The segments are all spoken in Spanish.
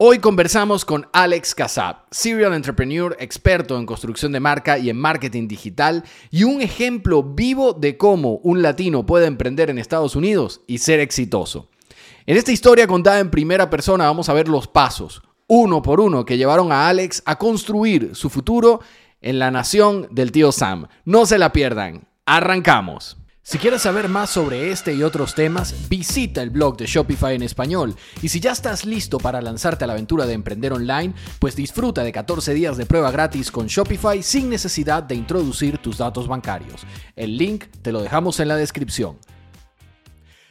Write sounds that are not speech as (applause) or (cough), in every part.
Hoy conversamos con Alex Casab, serial entrepreneur, experto en construcción de marca y en marketing digital y un ejemplo vivo de cómo un latino puede emprender en Estados Unidos y ser exitoso. En esta historia contada en primera persona vamos a ver los pasos, uno por uno, que llevaron a Alex a construir su futuro en la nación del tío Sam. No se la pierdan. Arrancamos. Si quieres saber más sobre este y otros temas, visita el blog de Shopify en español. Y si ya estás listo para lanzarte a la aventura de emprender online, pues disfruta de 14 días de prueba gratis con Shopify sin necesidad de introducir tus datos bancarios. El link te lo dejamos en la descripción.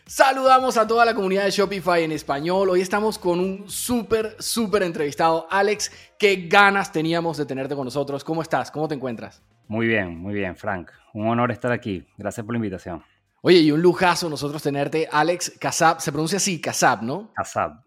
Saludamos a toda la comunidad de Shopify en español. Hoy estamos con un súper, súper entrevistado. Alex, qué ganas teníamos de tenerte con nosotros. ¿Cómo estás? ¿Cómo te encuentras? Muy bien, muy bien, Frank. Un honor estar aquí. Gracias por la invitación. Oye, y un lujazo nosotros tenerte, Alex Casab. Se pronuncia así, Casab, ¿no? Casab.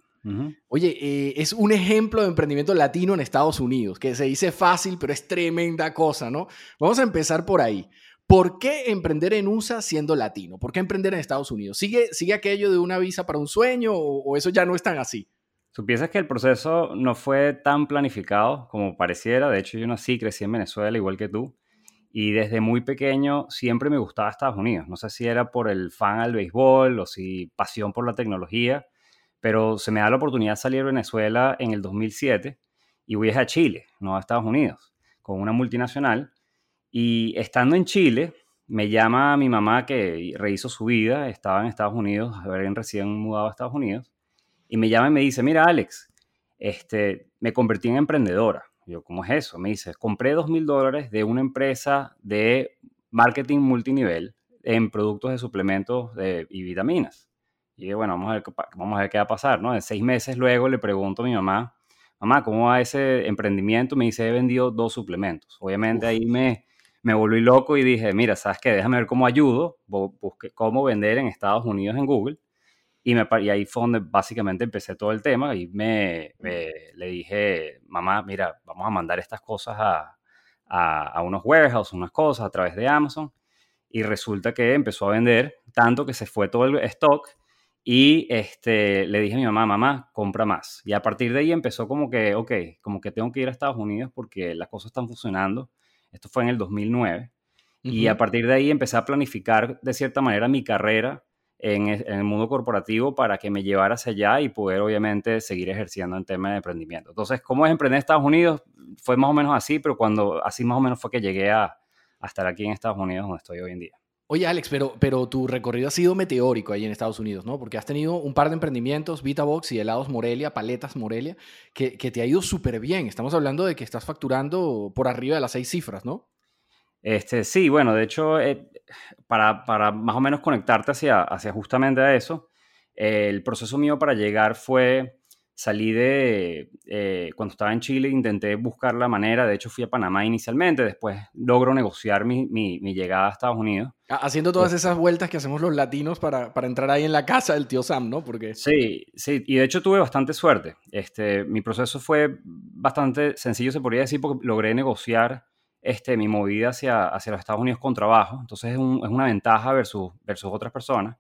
Oye, eh, es un ejemplo de emprendimiento latino en Estados Unidos, que se dice fácil, pero es tremenda cosa, ¿no? Vamos a empezar por ahí. ¿Por qué emprender en USA siendo latino? ¿Por qué emprender en Estados Unidos? ¿Sigue, sigue aquello de una visa para un sueño o, o eso ya no es tan así? Supiesas que el proceso no fue tan planificado como pareciera. De hecho, yo nací, crecí en Venezuela, igual que tú. Y desde muy pequeño siempre me gustaba Estados Unidos. No sé si era por el fan al béisbol o si pasión por la tecnología, pero se me da la oportunidad de salir de Venezuela en el 2007 y voy a Chile, no a Estados Unidos, con una multinacional. Y estando en Chile, me llama mi mamá que rehizo su vida, estaba en Estados Unidos, habían recién mudado a Estados Unidos, y me llama y me dice, mira Alex, este, me convertí en emprendedora yo, ¿cómo es eso? Me dice, compré dos mil dólares de una empresa de marketing multinivel en productos de suplementos y vitaminas. Y bueno, vamos a, ver, vamos a ver qué va a pasar, ¿no? En seis meses luego le pregunto a mi mamá, mamá, ¿cómo va ese emprendimiento? Me dice, he vendido dos suplementos. Obviamente ahí me, me volví loco y dije, mira, ¿sabes qué? Déjame ver cómo ayudo. Busqué cómo vender en Estados Unidos en Google. Y, me, y ahí fue donde básicamente empecé todo el tema y me, le dije, mamá, mira, vamos a mandar estas cosas a, a, unos warehouses, unas cosas a través de Amazon. Y resulta que empezó a vender tanto que se fue todo el stock y este, le dije a mi mamá, mamá, compra más. Y a partir de ahí empezó como que, ok, como que tengo que ir a Estados Unidos porque las cosas están funcionando. Esto fue en el 2009. Y a partir de ahí empecé a planificar de cierta manera mi carrera en, el mundo corporativo para que me llevara hacia allá y poder obviamente seguir ejerciendo en temas de emprendimiento. Entonces, ¿cómo es emprender en Estados Unidos? Fue más o menos así, pero cuando así más o menos fue que llegué a, estar aquí en Estados Unidos donde estoy hoy en día. Oye, Alex, pero, pero tu recorrido ha sido meteórico ahí en Estados Unidos, ¿no? Porque has tenido un par de emprendimientos, VitaBox y helados Morelia, paletas Morelia, que, que te ha ido súper bien. Estamos hablando de que estás facturando por arriba de las seis cifras, ¿no? Este, sí, bueno, de hecho, eh, para, para, más o menos conectarte hacia, hacia justamente a eso, el proceso mío para llegar fue, salí de, eh, cuando estaba en Chile, intenté buscar la manera, de hecho fui a Panamá inicialmente, después logro negociar mi, mi, mi llegada a Estados Unidos. Haciendo todas esas vueltas que hacemos los latinos para, para, entrar ahí en la casa del tío Sam, ¿no? Porque... Sí, sí, y de hecho tuve bastante suerte. Este, mi proceso fue bastante sencillo, se podría decir, porque logré negociar este, mi movida hacia, hacia los Estados Unidos con trabajo. Entonces es, una ventaja versus, versus otras personas.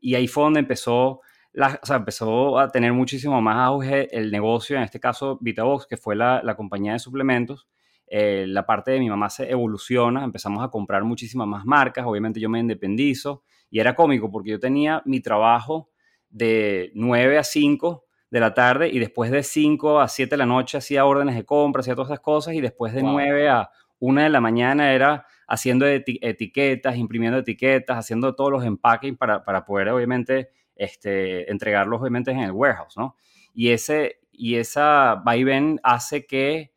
Y ahí fue donde empezó, la, o sea, empezó a tener muchísimo más auge el negocio, en este caso VitaBox, que fue la, la compañía de suplementos. Eh, la parte de mi mamá se evoluciona, empezamos a comprar muchísimas más marcas, obviamente yo me independizo y era cómico porque yo tenía mi trabajo de 9 a 5 de la tarde y después de 5 a 7 de la noche hacía órdenes de compra, hacía todas esas cosas y después de 9 a una de la mañana era haciendo etiquetas, imprimiendo etiquetas, haciendo todos los empaques para, para poder obviamente este, entregarlos obviamente en el warehouse, ¿no? Y, ese, y esa vaivén hace que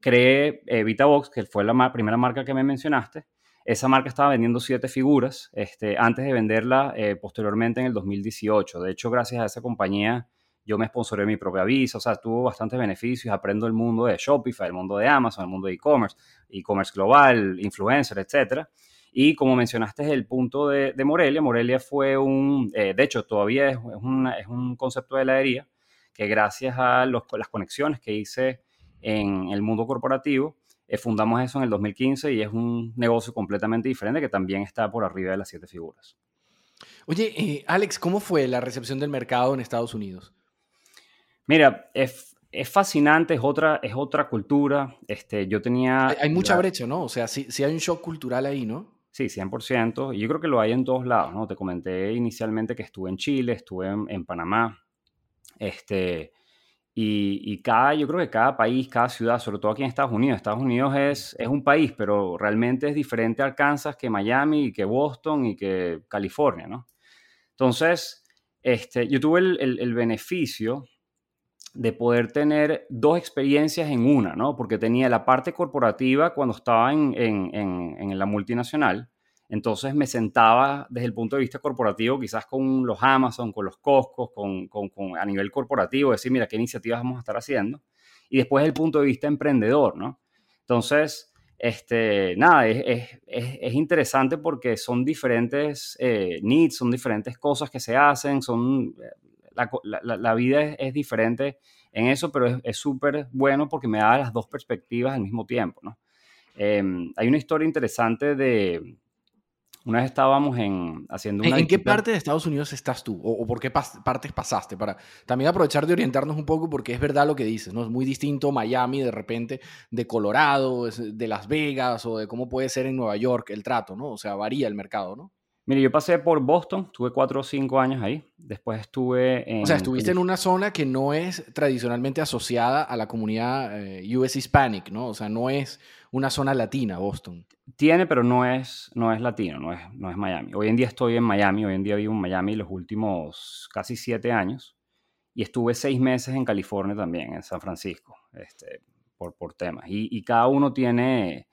cree eh, VitaBox, que fue la primera marca que me mencionaste. Esa marca estaba vendiendo siete figuras este, antes de venderla eh, posteriormente en el 2018. De hecho, gracias a esa compañía yo me sponsoré mi propia visa, o sea, tuvo bastantes beneficios, aprendo el mundo de Shopify, el mundo de Amazon, el mundo de e-commerce, e-commerce global, influencer, etcétera. Y como mencionaste el punto de, Morelia, Morelia fue un, eh, de hecho todavía es, es, un concepto de heladería que gracias a los, las conexiones que hice en el mundo corporativo, eh, fundamos eso en el 2015 y es un negocio completamente diferente que también está por arriba de las siete figuras. Oye, eh, Alex, ¿cómo fue la recepción del mercado en Estados Unidos? Mira, es, es fascinante, es otra, es otra cultura. Este, yo tenía... Hay, mucha brecha, ¿no? O sea, sí, sí hay un shock cultural ahí, ¿no? Sí, 100%. Y yo creo que lo hay en todos lados, ¿no? Te comenté inicialmente que estuve en Chile, estuve en, Panamá. Este, y, cada, yo creo que cada país, cada ciudad, sobre todo aquí en Estados Unidos, Estados Unidos es, es un país, pero realmente es diferente a Kansas que Miami, y que Boston y que California, ¿no? Entonces, este, yo tuve el, el beneficio de poder tener dos experiencias en una, ¿no? Porque tenía la parte corporativa cuando estaba en, en, la multinacional, entonces me sentaba desde el punto de vista corporativo, quizás con los Amazon, con los Costco, con, con, a nivel corporativo, decir, mira, qué iniciativas vamos a estar haciendo. Y después el punto de vista emprendedor, ¿no? Entonces, este, nada, es, es, es interesante porque son diferentes eh, needs, son diferentes cosas que se hacen, son la, vida es, diferente en eso, pero es súper bueno porque me da las dos perspectivas al mismo tiempo, ¿no? Em, hay una historia interesante de... Una vez estábamos en, haciendo una... ¿En, qué parte de Estados Unidos estás tú? ¿O, por qué partes pasaste? Para también aprovechar de orientarnos un poco porque es verdad lo que dices, ¿no? Es muy distinto Miami de repente de Colorado, de Las Vegas o de cómo puede ser en Nueva York el trato, ¿no? O sea, varía el mercado, ¿no? Mire, yo pasé por Boston, tuve cuatro o cinco años ahí. Después estuve en. O sea, estuviste en una zona que no es tradicionalmente asociada a la comunidad eh, US Hispanic, ¿no? O sea, no es una zona latina, Boston. Tiene, pero no es, no es latino, no es, no es Miami. Hoy en día estoy en Miami, hoy en día vivo en Miami los últimos casi siete años. Y estuve seis meses en California también, en San Francisco, este, por, por temas. Y, y cada uno tiene,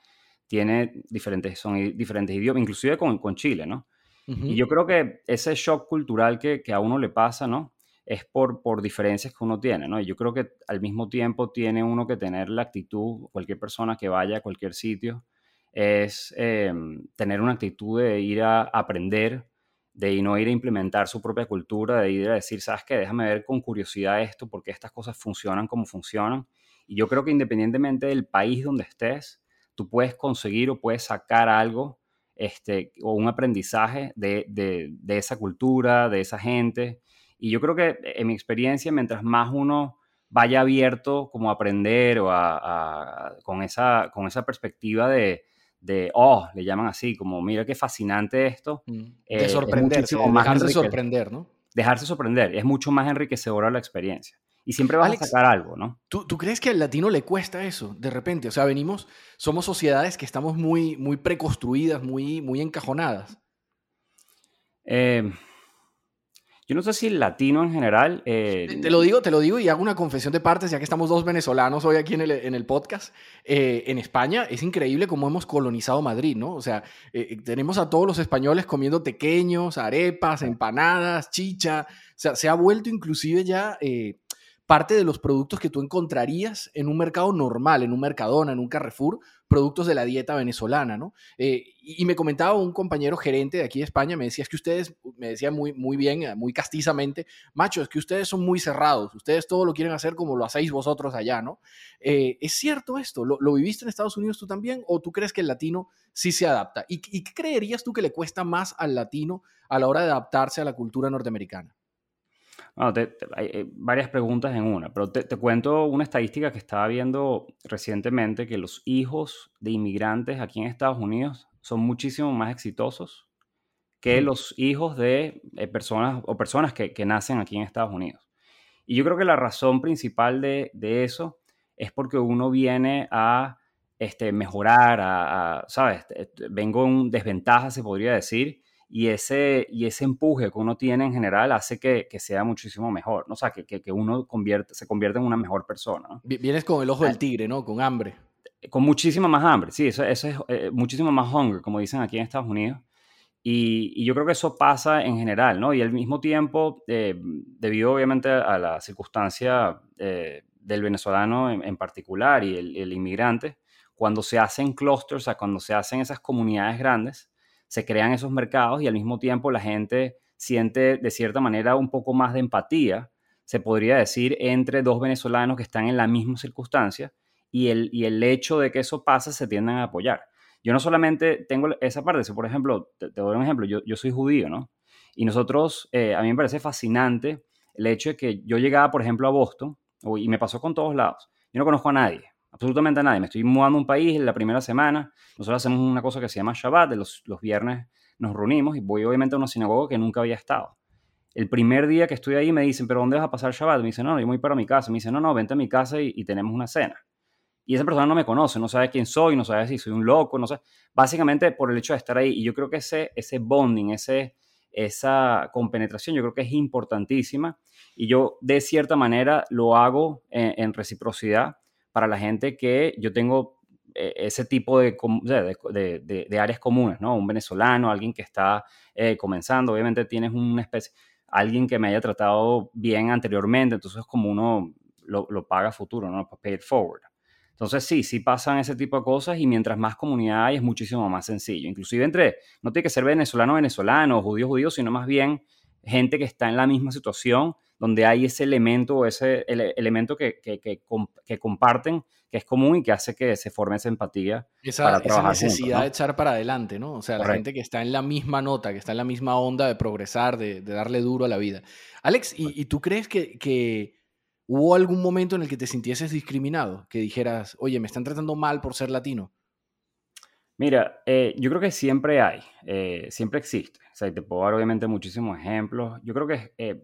tiene diferentes, son diferentes idiomas, inclusive con, con Chile, ¿no? Y yo creo que ese shock cultural que, que, a uno le pasa, ¿no? Es por, por diferencias que uno tiene, ¿no? Y yo creo que al mismo tiempo tiene uno que tener la actitud, cualquier persona que vaya a cualquier sitio, es em, tener una actitud de ir a aprender, de no ir a implementar su propia cultura, de ir a decir, ¿sabes qué? Déjame ver con curiosidad esto, porque estas cosas funcionan como funcionan. Y yo creo que independientemente del país donde estés, tú puedes conseguir o puedes sacar algo este, o un aprendizaje de, de, esa cultura, de esa gente. Y yo creo que en mi experiencia, mientras más uno vaya abierto como a aprender o a, con, esa, con esa perspectiva de, de, oh, le llaman así, como mira qué fascinante esto. Mm, de eh, sorprender, dejarse sorprender, ¿no? Dejarse sorprender, es mucho más enriquecedora la experiencia y siempre vas a sacar algo, ¿no? ¿tú, ¿tú, crees que al latino le cuesta eso de repente? O sea, venimos, somos sociedades que estamos muy, muy preconstruidas, muy, muy encajonadas. Eh, yo no sé si el latino en general... Eh, te, lo digo, te lo digo y hago una confesión de partes, ya que estamos dos venezolanos hoy aquí en el, en el podcast. Eh, en España es increíble cómo hemos colonizado Madrid, ¿no? O sea, tenemos a todos los españoles comiendo tequeños, arepas, empanadas, chicha. O sea, se ha vuelto inclusive ya parte de los productos que tú encontrarías en un mercado normal, en un Mercadona, en un Carrefour, productos de la dieta venezolana, ¿no? Eh, y, me comentaba un compañero gerente de aquí de España, me decía, es que ustedes, me decía muy, muy bien, muy castizamente, macho, es que ustedes son muy cerrados, ustedes todo lo quieren hacer como lo hacéis vosotros allá, ¿no? Eh, ¿Es cierto esto? ¿Lo, viviste en Estados Unidos tú también? ¿O tú crees que el latino sí se adapta? ¿Y, ¿Y qué creerías tú que le cuesta más al latino a la hora de adaptarse a la cultura norteamericana? Hay eh, varias preguntas en una, pero te, cuento una estadística que estaba viendo recientemente, que los hijos de inmigrantes aquí en Estados Unidos son muchísimo más exitosos que los hijos de eh, personas o personas que, nacen aquí en Estados Unidos. Y yo creo que la razón principal de, eso es porque uno viene a este, mejorar, a, ¿sabes? Vengo en desventaja, se podría decir, y ese, y ese empuje que uno tiene en general hace que, que sea muchísimo mejor, ¿no? O sea, que, que, uno convierte, se convierte en una mejor persona. ¿no? Vienes con el ojo del tigre, ¿no? Con hambre. Con muchísima más hambre, sí, eso, eso es eh, muchísimo más hunger, como dicen aquí en Estados Unidos. Y, y, yo creo que eso pasa en general, ¿no? Y al mismo tiempo, eh, debido obviamente a la circunstancia eh, del venezolano en, particular y el, el, inmigrante, cuando se hacen clusters, o sea, cuando se hacen esas comunidades grandes, se crean esos mercados y al mismo tiempo la gente siente de cierta manera un poco más de empatía, se podría decir, entre dos venezolanos que están en la misma circunstancia y el, y el hecho de que eso pase se tienden a apoyar. Yo no solamente tengo esa parte, si por ejemplo, te, doy un ejemplo, yo, yo, soy judío, ¿no? Y nosotros, eh, a mí me parece fascinante el hecho de que yo llegaba, por ejemplo, a Boston y me pasó con todos lados. Yo no conozco a nadie, absolutamente a nadie. Me estoy mudando a un país en la primera semana. Nosotros hacemos una cosa que se llama Shabbat, de los, viernes nos reunimos y voy obviamente a una sinagoga que nunca había estado. El primer día que estoy ahí me dicen, ¿pero dónde vas a pasar Shabbat? Me dicen, no, yo voy para mi casa. Me dicen, no, no, vente a mi casa y, tenemos una cena. Y esa persona no me conoce, no sabe quién soy, no sabe si soy un loco, no sé. Básicamente por el hecho de estar ahí. Y yo creo que ese, ese bonding, ese, esa compenetración, yo creo que es importantísima. Y yo, de cierta manera, lo hago en, reciprocidad para la gente que yo tengo eh, ese tipo de, áreas comunes, ¿no? Un venezolano, alguien que está eh, comenzando, obviamente tienes una especie, alguien que me haya tratado bien anteriormente, entonces como uno lo, lo paga futuro, ¿no? Pay it forward. Entonces sí, sí pasan ese tipo de cosas y mientras más comunidad hay es muchísimo más sencillo. Inclusive entre, no tiene que ser venezolano venezolano, judío judío, sino más bien gente que está en la misma situación, donde hay ese elemento, ese elemento que, que, que, comparten, que es común y que hace que se forme esa empatía esa, para trabajar Esa necesidad de echar para adelante, ¿no? O sea, la gente que está en la misma nota, que está en la misma onda de progresar, de, darle duro a la vida. Alex, ¿y, tú crees que, que ¿Hubo algún momento en el que te sintieses discriminado? Que dijeras, oye, me están tratando mal por ser latino. Mira, eh, yo creo que siempre hay, eh, siempre existe. O sea, te puedo dar obviamente muchísimos ejemplos. Yo creo que eh,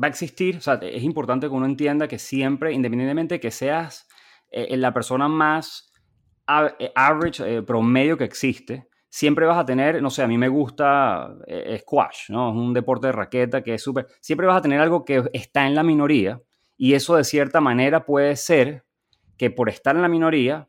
va a existir, o sea, es importante que uno entienda que siempre, independientemente de que seas la persona más average, promedio que existe, siempre vas a tener, no sé, a mí me gusta eh, squash, ¿no? Es un deporte de raqueta que es súper, siempre vas a tener algo que está en la minoría y eso de cierta manera puede ser que por estar en la minoría,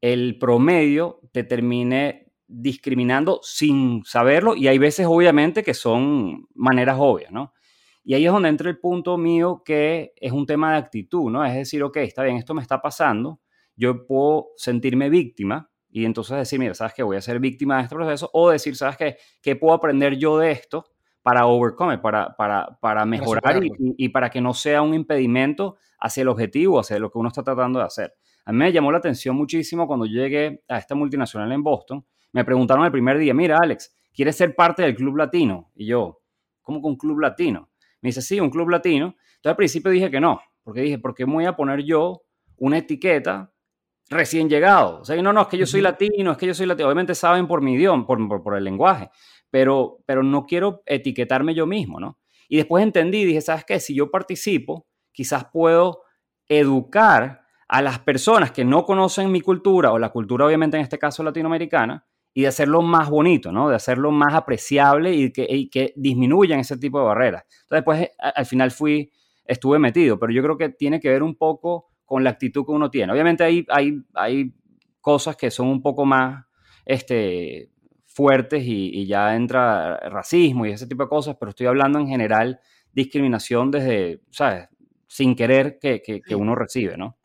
el promedio te termine discriminando sin saberlo y hay veces obviamente que son maneras obvias, ¿no? Y ahí es donde entra el punto mío que es un tema de actitud, ¿no? Es decir, ok, está bien, esto me está pasando, yo puedo sentirme víctima, y entonces decir, mira, ¿sabes qué? Voy a ser víctima de este proceso. O decir, ¿sabes qué? ¿Qué puedo aprender yo de esto para overcome, para, para, para mejorar y, y, para que no sea un impedimento hacia el objetivo, hacia lo que uno está tratando de hacer? A mí me llamó la atención muchísimo cuando llegué a esta multinacional en Boston. Me preguntaron el primer día, mira, Alex, ¿quieres ser parte del club latino? Y yo, ¿cómo que un club latino? Me dice, sí, un club latino. Entonces al principio dije que no, porque dije, ¿por qué me voy a poner yo una etiqueta recién llegado. O sea, no, no, es que yo soy latino, es que yo soy latino. Obviamente saben por mi idioma, por, por, el lenguaje, pero, pero no quiero etiquetarme yo mismo, ¿no? Y después entendí, dije, ¿sabes qué? Si yo participo, quizás puedo educar a las personas que no conocen mi cultura, o la cultura obviamente en este caso latinoamericana, y de hacerlo más bonito, ¿no? De hacerlo más apreciable y que, y que disminuyan ese tipo de barreras. Entonces, después, al final fui, estuve metido, pero yo creo que tiene que ver un poco con la actitud que uno tiene. Obviamente hay, hay, hay cosas que son un poco más este, fuertes y, ya entra racismo y ese tipo de cosas, pero estoy hablando en general discriminación desde, ¿sabes? Sin querer que, que uno recibe, ¿no?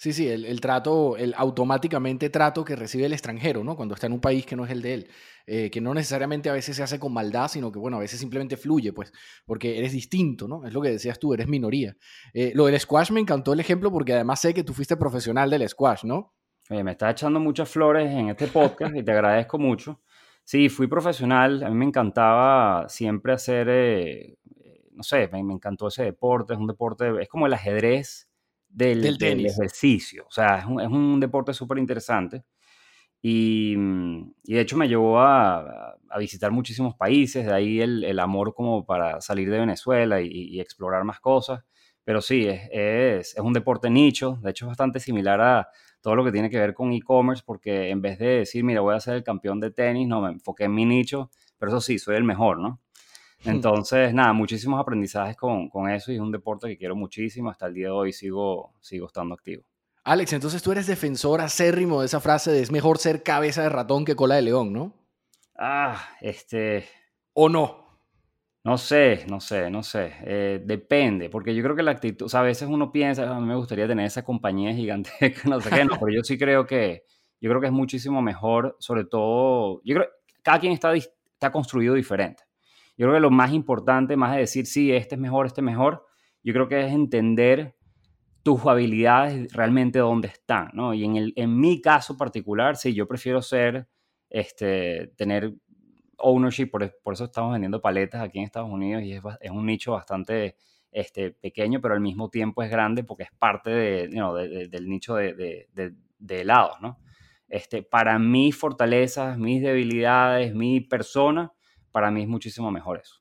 Sí, sí, el, trato, el automáticamente trato que recibe el extranjero, ¿no? Cuando está en un país que no es el de él, eh, que no necesariamente a veces se hace con maldad, sino que, bueno, a veces simplemente fluye, pues, porque eres distinto, ¿no? Es lo que decías tú, eres minoría. Eh, lo del squash me encantó el ejemplo porque además sé que tú fuiste profesional del squash, ¿no? me estás echando muchas flores en este podcast y te agradezco mucho. Sí, fui profesional, a mí me encantaba siempre hacer, eh, no sé, me encantó ese deporte, es un deporte, es como el ajedrez del, del, ejercicio. O sea, es un, es un deporte súper interesante. Y, mm, y, de hecho me llevó a, a, visitar muchísimos países, de ahí el, el, amor como para salir de Venezuela y, y explorar más cosas. Pero sí, es, es, es, un deporte nicho, de hecho es bastante similar a todo lo que tiene que ver con e-commerce, porque en vez de decir, mira, voy a ser el campeón de tenis, no, me enfoqué en mi nicho, pero eso sí, soy el mejor, ¿no? Entonces, nada, muchísimos aprendizajes con, con, eso y es un deporte que quiero muchísimo. Hasta el día de hoy sigo, sigo estando activo. Alex, entonces tú eres defensor acérrimo de esa frase de es mejor ser cabeza de ratón que cola de león, ¿no? Ah, este... ¿O no? No sé, no sé, no sé. Eh, depende, porque yo creo que la actitud, o sea, a veces uno piensa, a mí me gustaría tener esa compañía gigantesca, (laughs) no sé qué, no, pero yo sí creo que, yo creo que es muchísimo mejor, sobre todo, yo creo que cada quien está, está construido diferente. Yo creo que lo más importante, más de decir, sí, este es mejor, este es mejor, yo creo que es entender tus habilidades realmente dónde están, ¿no? Y en, el, en mi caso particular, sí, yo prefiero ser, este, tener ownership, por, por eso estamos vendiendo paletas aquí en Estados Unidos y es, un nicho bastante este, pequeño, pero al mismo tiempo es grande porque es parte de, del nicho de, helados, ¿no? Este, para mis fortalezas, mis debilidades, mi persona, para mí es muchísimo mejor eso.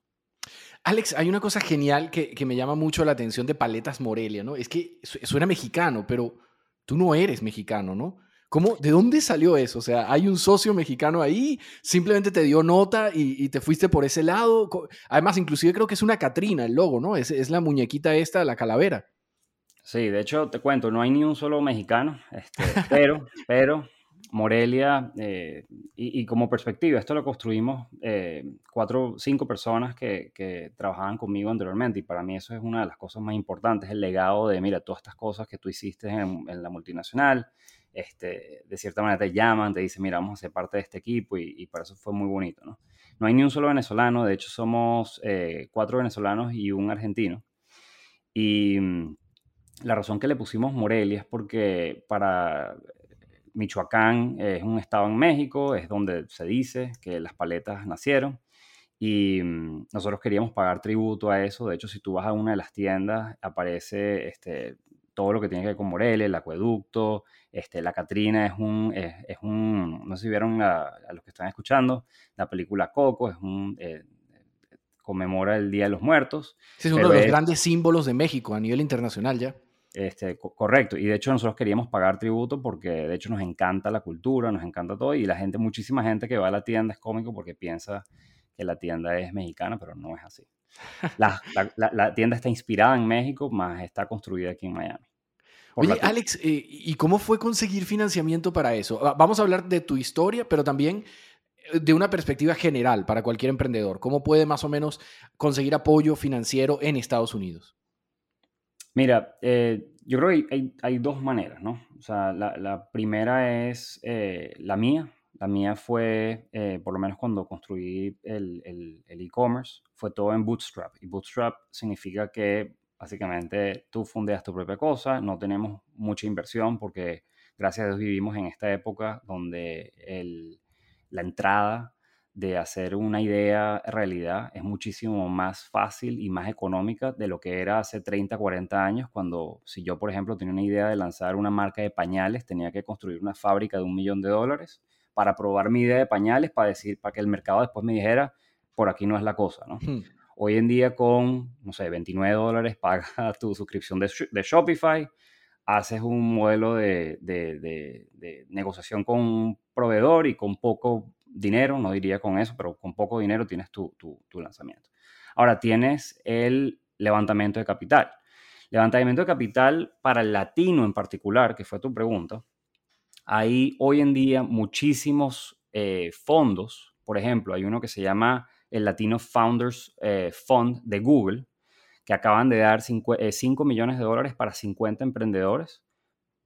Alex, hay una cosa genial que, me llama mucho la atención de Paletas Morelia, ¿no? Es que suena mexicano, pero tú no eres mexicano, ¿no? ¿Cómo, ¿De dónde salió eso? O sea, ¿hay un socio mexicano ahí? ¿Simplemente te dio nota y, te fuiste por ese lado? Además, inclusive creo que es una Catrina el logo, ¿no? Es, es la muñequita esta, la calavera. Sí, de hecho, te cuento, no hay ni un solo mexicano, este, pero, (laughs) pero Morelia, eh, y, como perspectiva, esto lo construimos eh, cuatro, cinco personas que, trabajaban conmigo anteriormente y para mí eso es una de las cosas más importantes, el legado de, mira, todas estas cosas que tú hiciste en, la multinacional, este, de cierta manera te llaman, te dicen, mira, vamos a ser parte de este equipo y, y para eso fue muy bonito, ¿no? No hay ni un solo venezolano, de hecho somos eh, cuatro venezolanos y un argentino. Y mm, la razón que le pusimos Morelia es porque para Michoacán es un estado en México, es donde se dice que las paletas nacieron y mm, nosotros queríamos pagar tributo a eso. De hecho, si tú vas a una de las tiendas, aparece este, todo lo que tiene que ver con Morelia, el acueducto, este, la Catrina es un, es, un, no sé si vieron a los que están escuchando, la película Coco, es un, eh, conmemora el Día de los Muertos. es uno de los grandes símbolos de México a nivel internacional ya. Este, correcto, y de hecho nosotros queríamos pagar tributo porque de hecho nos encanta la cultura, nos encanta todo, y la gente, muchísima gente que va a la tienda es cómico porque piensa que la tienda es mexicana, pero no es así. (laughs) La, la, tienda está inspirada en México, más está construida aquí en Miami. Oye, Alex, eh, ¿y cómo fue conseguir financiamiento para eso? Vamos a hablar de tu historia, pero también eh, de una perspectiva general para cualquier emprendedor. ¿Cómo puede más o menos conseguir apoyo financiero en Estados Unidos? Mira, eh, yo creo que hay, dos maneras, ¿no? O sea, la, primera es eh, la mía. La mía fue, eh, por lo menos cuando construí el e-commerce, fue todo en Bootstrap. Y Bootstrap significa que básicamente tú fundeas tu propia cosa, no tenemos mucha inversión porque gracias a Dios vivimos en esta época donde la entrada de hacer una idea realidad es muchísimo más fácil y más económica de lo que era hace 30, 40 años, cuando si yo, por ejemplo, tenía una idea de lanzar una marca de pañales, tenía que construir una fábrica de un millón de dólares para probar mi idea de pañales, para decir, para que el mercado después me dijera, por aquí no es la cosa, ¿no? Hmm. Hoy en día con, no sé, 29 dólares pagas (laughs) tu suscripción de, de Shopify, haces un modelo de, de, de, negociación con un proveedor y con poco dinero, no diría con eso, pero con poco dinero tienes tu, lanzamiento. Ahora tienes el levantamiento de capital. Levantamiento de capital para el latino en particular, que fue tu pregunta. Hay hoy en día muchísimos eh, fondos. Por ejemplo, hay uno que se llama el Latino Founders eh, Fund de Google, que acaban de dar 5, eh, millones de dólares para 50 emprendedores,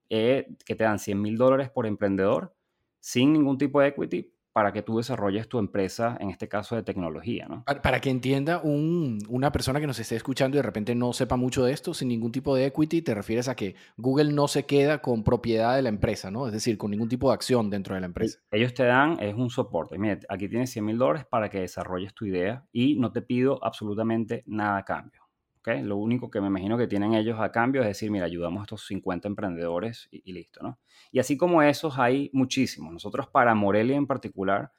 que te dan 100 mil dólares por emprendedor, sin ningún tipo de equity, para que tú desarrolles tu empresa, en este caso de tecnología, ¿no? Para, que entienda una persona que nos esté escuchando y de repente no sepa mucho de esto, sin ningún tipo de equity, te refieres a que Google no se queda con propiedad de la empresa, ¿no? Es decir, con ningún tipo de acción dentro de la empresa. Ellos te dan, es un soporte. Mira, aquí tienes 100 mil dólares para que desarrolles tu idea y no te pido absolutamente nada a cambio. Lo único que me imagino que tienen ellos a cambio es decir, mira, ayudamos a estos 50 emprendedores y, listo, ¿no? Y así como esos hay muchísimos. Nosotros para Morelia en particular,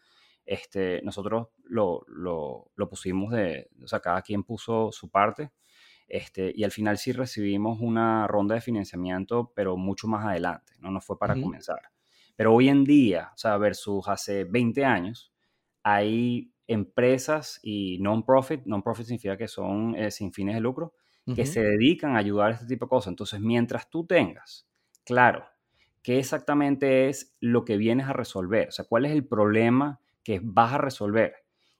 este, nosotros lo, pusimos de, o sea, cada quien puso su parte. Este, y al final sí recibimos una ronda de financiamiento, pero mucho más adelante, no, no fue para comenzar. Pero hoy en día, o sea, versus hace 20 años, hay empresas y non-profit, non-profit significa que son eh, sin fines de lucro, que se dedican a ayudar a este tipo de cosas. Entonces, mientras tú tengas claro qué exactamente es lo que vienes a resolver, o sea, cuál es el problema que vas a resolver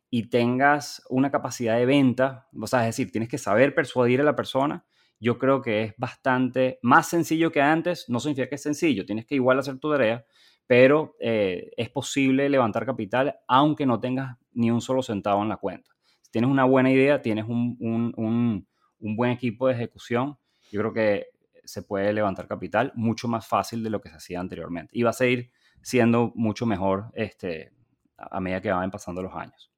y tengas una capacidad de venta, o sea, es decir, tienes que saber persuadir a la persona, yo creo que es bastante más sencillo que antes, no significa que es sencillo, tienes que igual hacer tu tarea, pero eh, es posible levantar capital aunque no tengas ni un solo centavo en la cuenta. Si tienes una buena idea, tienes un, un, un, buen equipo de ejecución, yo creo que se puede levantar capital mucho más fácil de lo que se hacía anteriormente. Y va a seguir siendo mucho mejor este, a medida que van pasando los años.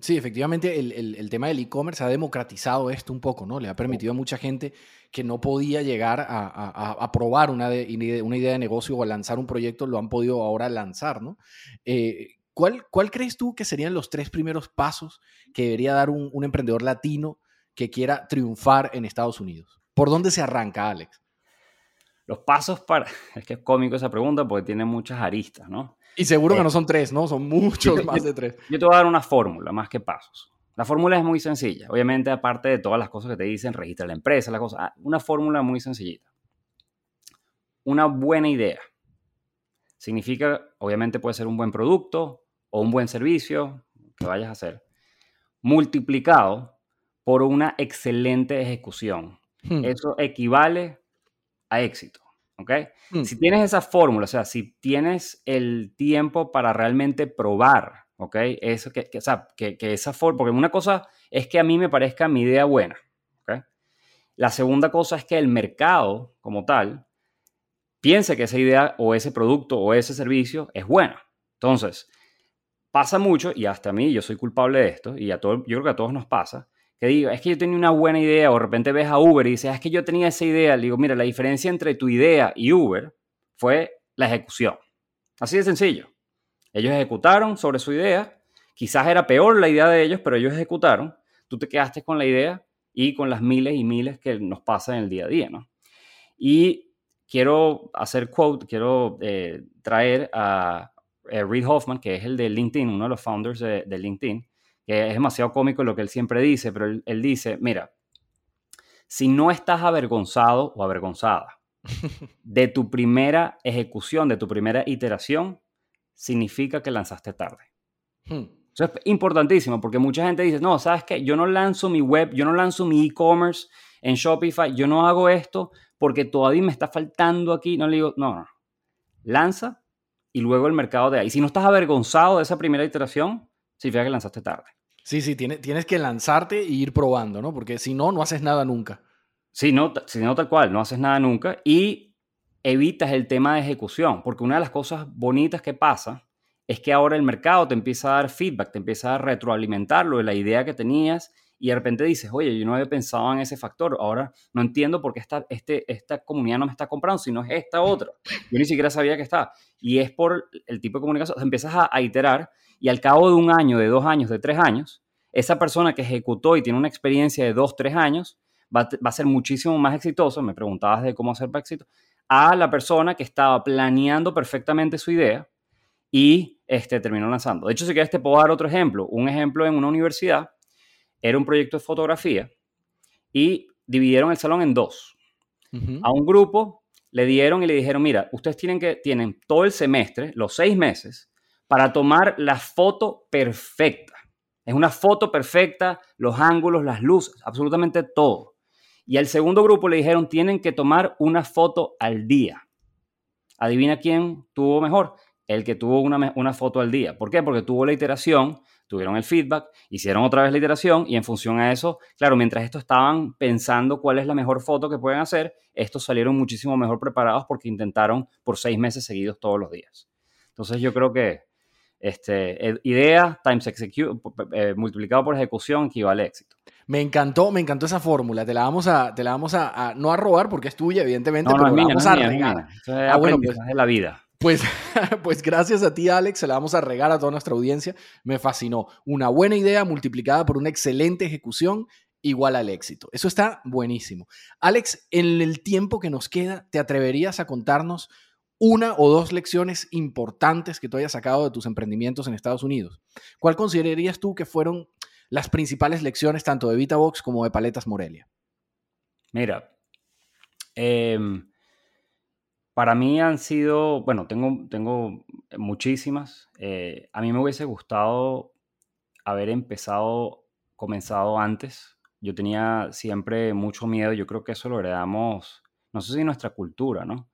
Sí, efectivamente, el, tema del e-commerce ha democratizado esto un poco, ¿no? Le ha permitido a mucha gente que no podía llegar a, probar una, una, idea de negocio o a lanzar un proyecto, lo han podido ahora lanzar, ¿no? Eh, ¿cuál, ¿Cuál crees tú que serían los tres primeros pasos que debería dar un, un emprendedor latino que quiera triunfar en Estados Unidos? ¿Por dónde se arranca, Alex? Los pasos para... (laughs) Es que es cómico esa pregunta porque tiene muchas aristas, ¿no? Y seguro que no son tres, ¿no? Son muchos más de tres. Yo te voy a dar una fórmula más que pasos. La fórmula es muy sencilla. Obviamente, aparte de todas las cosas que te dicen, registra la empresa, la cosa. Ah, una fórmula muy sencillita. Una buena idea. Significa, obviamente puede ser un buen producto o un buen servicio que vayas a hacer, multiplicado por una excelente ejecución. Hmm. Eso equivale a éxito. Mm. Si tienes esa fórmula, o sea, si tienes el tiempo para realmente probar, ¿ok? Eso que, o sea, que, esa fórmula, porque una cosa es que a mí me parezca mi idea buena, ¿ok? La segunda cosa es que el mercado como tal piense que esa idea o ese producto o ese servicio es buena. Entonces, pasa mucho, y hasta a mí, yo soy culpable de esto, y a todo, yo creo que a todos nos pasa, que digo, es que yo tenía una buena idea, o de repente ves a Uber y dices, ah, es que yo tenía esa idea, le digo, mira, la diferencia entre tu idea y Uber fue la ejecución. Así de sencillo. Ellos ejecutaron sobre su idea, quizás era peor la idea de ellos, pero ellos ejecutaron, tú te quedaste con la idea y con las miles y miles que nos pasan en el día a día, ¿no? Y quiero hacer quote, quiero eh, traer a, Reid Hoffman, que es el de LinkedIn, uno de los founders de LinkedIn, que es demasiado cómico lo que él siempre dice, pero él, dice, mira, si no estás avergonzado o avergonzada (laughs) de tu primera ejecución, de tu primera iteración, significa que lanzaste tarde. Hmm. Eso es importantísimo porque mucha gente dice, no, ¿sabes qué? Yo no lanzo mi web, yo no lanzo mi e-commerce en Shopify, yo no hago esto porque todavía me está faltando aquí. No le digo, no, no. Lanza y luego el mercado de ahí. Si no estás avergonzado de esa primera iteración, significa que lanzaste tarde. Sí, sí, tienes, tienes que lanzarte e ir probando, ¿no? Porque si no, no haces nada nunca. Sí, no, si no tal cual, no haces nada nunca y evitas el tema de ejecución, porque una de las cosas bonitas que pasa es que ahora el mercado te empieza a dar feedback, te empieza a retroalimentar lo de la idea que tenías y de repente dices, oye, yo no había pensado en ese factor, ahora no entiendo por qué esta, este, esta comunidad no me está comprando, sino es esta otra. Yo ni siquiera sabía que está. Y es por el tipo de comunicación, empiezas a, a iterar y al cabo de un año, de dos años, de tres años, esa persona que ejecutó y tiene una experiencia de dos, tres años, va, a ser muchísimo más exitoso, me preguntabas de cómo hacer para éxito, a la persona que estaba planeando perfectamente su idea y este, terminó lanzando. De hecho, si quieres te puedo dar otro ejemplo. Un ejemplo en una universidad era un proyecto de fotografía y dividieron el salón en dos. A un grupo le dieron y le dijeron, mira, ustedes tienen que, tienen todo el semestre, los seis meses, para tomar la foto perfecta. Es una foto perfecta, los ángulos, las luces, absolutamente todo. Y al segundo grupo le dijeron, tienen que tomar una foto al día. Adivina quién tuvo mejor. El que tuvo una, una foto al día. ¿Por qué? Porque tuvo la iteración, tuvieron el feedback, hicieron otra vez la iteración y en función a eso, claro, mientras estos estaban pensando cuál es la mejor foto que pueden hacer, estos salieron muchísimo mejor preparados porque intentaron por seis meses seguidos todos los días. Entonces yo creo que este, idea times execute, eh, multiplicado por ejecución equivale a éxito. Me encantó, me encantó esa fórmula. Te la vamos a, te la vamos a, no a robar porque es tuya, evidentemente, no, pero la vamos a regar. Ah, bueno, pues, de la vida. Pues, (laughs) pues gracias a ti, Alex, se la vamos a regar a toda nuestra audiencia. Me fascinó. Una buena idea multiplicada por una excelente ejecución igual al éxito. Eso está buenísimo. Alex, en el tiempo que nos queda, ¿te atreverías a contarnos una o dos lecciones importantes que tú hayas sacado de tus emprendimientos en Estados Unidos. ¿Cuál considerarías tú que fueron las principales lecciones tanto de VitaBox como de Paletas Morelia? Mira, em, para mí han sido, bueno, tengo, tengo muchísimas. Eh, a mí me hubiese gustado haber empezado, comenzado antes. Yo tenía siempre mucho miedo, yo creo que eso lo heredamos, no sé si nuestra cultura, ¿no?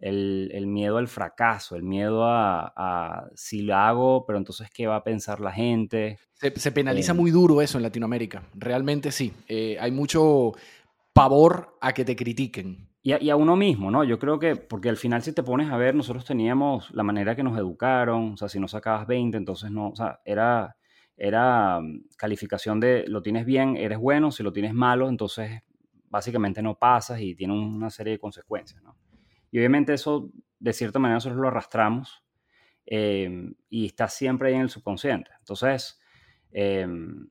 El, miedo al fracaso, el miedo a, si lo hago, pero entonces qué va a pensar la gente. Se, penaliza eh, muy duro eso en Latinoamérica, realmente sí. Eh, hay mucho pavor a que te critiquen. Y a, uno mismo, ¿no? Yo creo que, porque al final si te pones a ver, nosotros teníamos la manera que nos educaron, o sea, si no sacabas 20, entonces no, o sea, era, era mm, calificación de lo tienes bien, eres bueno, si lo tienes malo, entonces básicamente no pasas y tiene una serie de consecuencias, ¿no? Y obviamente eso, de cierta manera, nosotros lo arrastramos em, y está siempre ahí en el subconsciente. Entonces, em,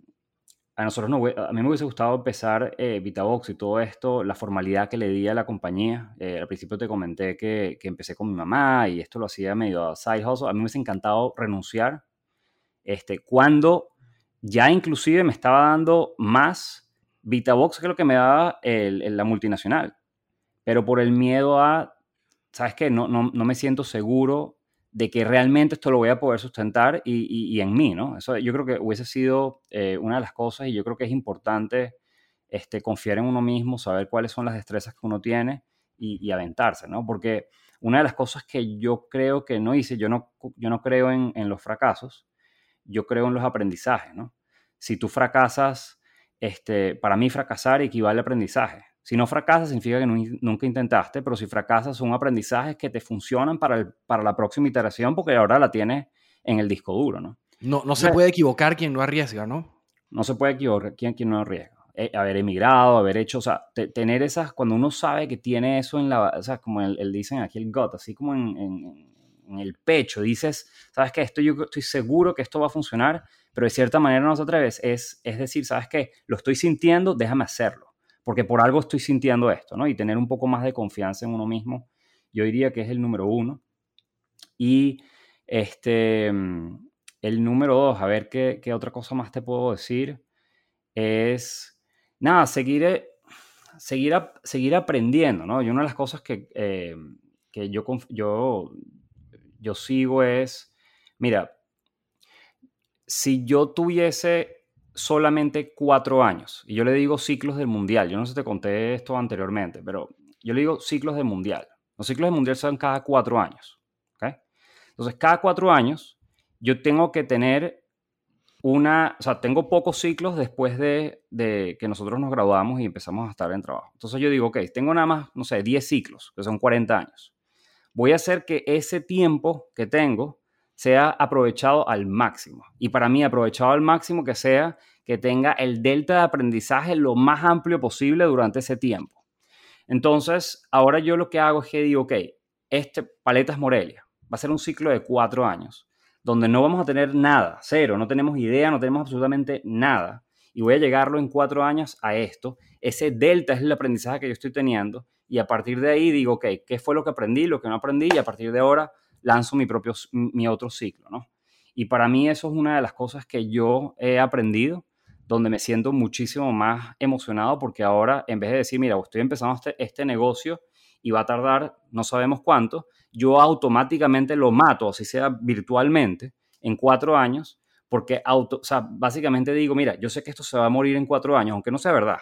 a nosotros no, a mí me hubiese gustado empezar eh, Vitabox y todo esto, la formalidad que le di a la compañía. Eh, al principio te comenté que, que, empecé con mi mamá y esto lo hacía medio side hustle. A mí me hubiese encantado renunciar este, cuando ya inclusive me estaba dando más Vitabox que lo que me daba la multinacional. Pero por el miedo a, ¿sabes qué? No, no, no me siento seguro de que realmente esto lo voy a poder sustentar y, en mí, ¿no? Eso yo creo que hubiese sido eh, una de las cosas y yo creo que es importante este, confiar en uno mismo, saber cuáles son las destrezas que uno tiene y, aventarse, ¿no? Porque una de las cosas que yo creo que no hice, yo no, yo no creo en, en los fracasos, yo creo en los aprendizajes, ¿no? Si tú fracasas, este, para mí fracasar equivale a aprendizaje. Si no fracasas, significa que nunca intentaste, pero si fracasas, son aprendizajes que te funcionan para, para la próxima iteración porque ahora la tienes en el disco duro, ¿no? No, no se puede equivocar quien no arriesga, ¿no? No se puede equivocar quien, quien no arriesga. Eh, haber emigrado, haber hecho, o sea, tener esas, cuando uno sabe que tiene eso en la, o sea, como el, dicen aquí el gut, así como en, en, en, el pecho, dices, ¿sabes qué? Esto yo estoy seguro que esto va a funcionar, pero de cierta manera no se atreves, es, es decir, ¿sabes qué? Lo estoy sintiendo, déjame hacerlo porque por algo estoy sintiendo esto, ¿no? Y tener un poco más de confianza en uno mismo, yo diría que es el número uno. Y este, el número dos, a ver qué, qué otra cosa más te puedo decir, es, nada, seguir, seguir, seguir aprendiendo, ¿no? Y una de las cosas que, eh, que yo, yo, yo sigo es, mira, si yo tuviese solamente cuatro años. Y yo le digo ciclos del mundial. Yo no sé si te conté esto anteriormente, pero yo le digo ciclos del mundial. Los ciclos del mundial son cada cuatro años. ¿okay? Entonces, cada cuatro años yo tengo que tener una, o sea, tengo pocos ciclos después de, de, que nosotros nos graduamos y empezamos a estar en trabajo. Entonces yo digo, ok, tengo nada más, no sé, 10 ciclos, que son 40 años. Voy a hacer que ese tiempo que tengo sea aprovechado al máximo. Y para mí, aprovechado al máximo que sea que tenga el delta de aprendizaje lo más amplio posible durante ese tiempo. Entonces, ahora yo lo que hago es que digo, ok, este Paletas Morelia va a ser un ciclo de cuatro años, donde no vamos a tener nada, cero, no tenemos idea, no tenemos absolutamente nada. Y voy a llegarlo en cuatro años a esto. Ese delta es el aprendizaje que yo estoy teniendo. Y a partir de ahí digo, ok, ¿qué fue lo que aprendí, lo que no aprendí? Y a partir de ahora lanzo mi propio, mi otro ciclo, ¿no? Y para mí eso es una de las cosas que yo he aprendido, donde me siento muchísimo más emocionado porque ahora, en vez de decir, mira, estoy empezando este, este negocio y va a tardar no sabemos cuánto, yo automáticamente lo mato, así sea virtualmente, en cuatro años, porque auto, o sea, básicamente digo, mira, yo sé que esto se va a morir en cuatro años, aunque no sea verdad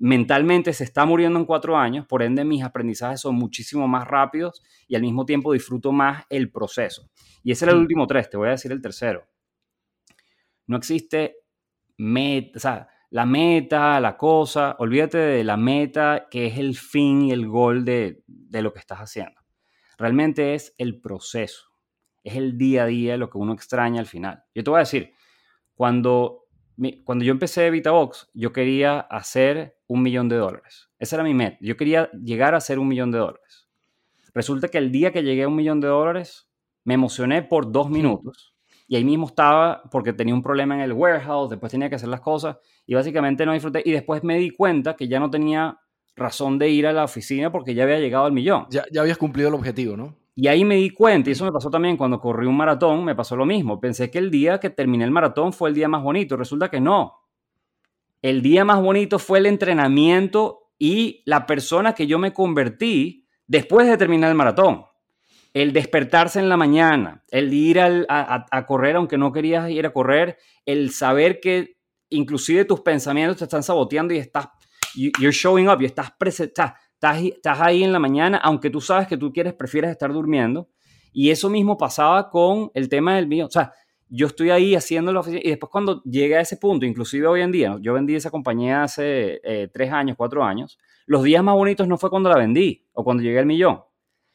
mentalmente se está muriendo en cuatro años, por ende mis aprendizajes son muchísimo más rápidos y al mismo tiempo disfruto más el proceso. Y ese era el último tres, te voy a decir el tercero. No existe meta, o sea, la meta, la cosa, olvídate de la meta que es el fin y el gol de, de lo que estás haciendo. Realmente es el proceso, es el día a día lo que uno extraña al final. Yo te voy a decir, cuando cuando yo empecé VitaBox, yo quería hacer un millón de dólares. Esa era mi meta. Yo quería llegar a hacer un millón de dólares. Resulta que el día que llegué a un millón de dólares, me emocioné por dos minutos. Y ahí mismo estaba porque tenía un problema en el warehouse, después tenía que hacer las cosas y básicamente no disfruté. Y después me di cuenta que ya no tenía razón de ir a la oficina porque ya había llegado al millón. Ya, ya habías cumplido el objetivo, ¿no? Y ahí me di cuenta, y eso me pasó también cuando corrí un maratón, me pasó lo mismo. Pensé que el día que terminé el maratón fue el día más bonito. Resulta que no. El día más bonito fue el entrenamiento y la persona que yo me convertí después de terminar el maratón. El despertarse en la mañana, el ir a, correr aunque no querías ir a correr, el saber que inclusive tus pensamientos te están saboteando y estás, you're showing up y estás, estás, ahí en la mañana, aunque tú sabes que tú quieres, prefieres estar durmiendo. Y eso mismo pasaba con el tema del mío. O sea, yo estoy ahí haciendo la oficina y después cuando llega a ese punto, inclusive hoy en día, yo vendí esa compañía hace eh, tres años, cuatro años, los días más bonitos no fue cuando la vendí o cuando llegué al millón.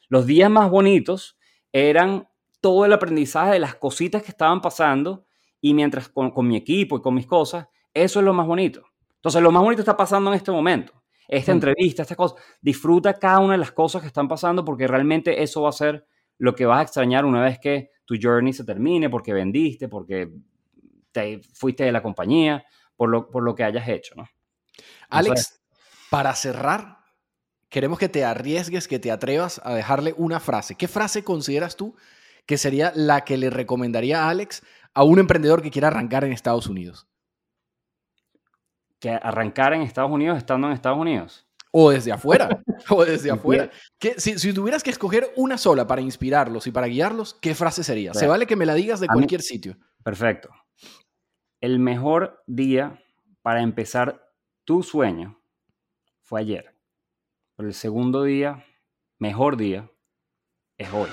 Los días más bonitos eran todo el aprendizaje de las cositas que estaban pasando y mientras con, mi equipo y con mis cosas, eso es lo más bonito. Entonces, lo más bonito está pasando en este momento. Esta mm. entrevista, esta cosa. Disfruta cada una de las cosas que están pasando porque realmente eso va a ser lo que vas a extrañar una vez que tu journey se termine, porque vendiste, porque te fuiste de la compañía, por lo, por lo que hayas hecho, ¿no? Alex, para cerrar, queremos que te arriesgues, que te atrevas a dejarle una frase. ¿Qué frase consideras tú que sería la que le recomendaría a Alex a un emprendedor que quiera arrancar en Estados Unidos? Que arrancar en Estados Unidos estando en Estados Unidos. O desde afuera, (laughs) o desde afuera. si, si, tuvieras que escoger una sola para inspirarlos y para guiarlos, ¿qué frase sería? Se vale que me la digas de cualquier sitio. Perfecto. El mejor día para empezar tu sueño fue ayer. Pero el segundo día, mejor día, es hoy.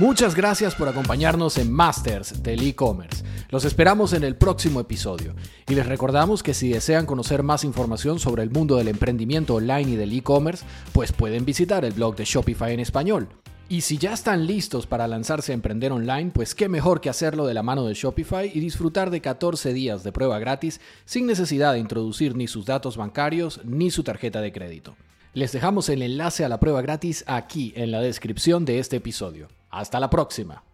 Muchas gracias por acompañarnos en Masters del e-commerce. Los esperamos en el próximo episodio y les recordamos que si desean conocer más información sobre el mundo del emprendimiento online y del e-commerce, pues pueden visitar el blog de Shopify en español. Y si ya están listos para lanzarse a emprender online, pues qué mejor que hacerlo de la mano de Shopify y disfrutar de 14 días de prueba gratis sin necesidad de introducir ni sus datos bancarios ni su tarjeta de crédito. Les dejamos el enlace a la prueba gratis aquí en la descripción de este episodio. Hasta la próxima.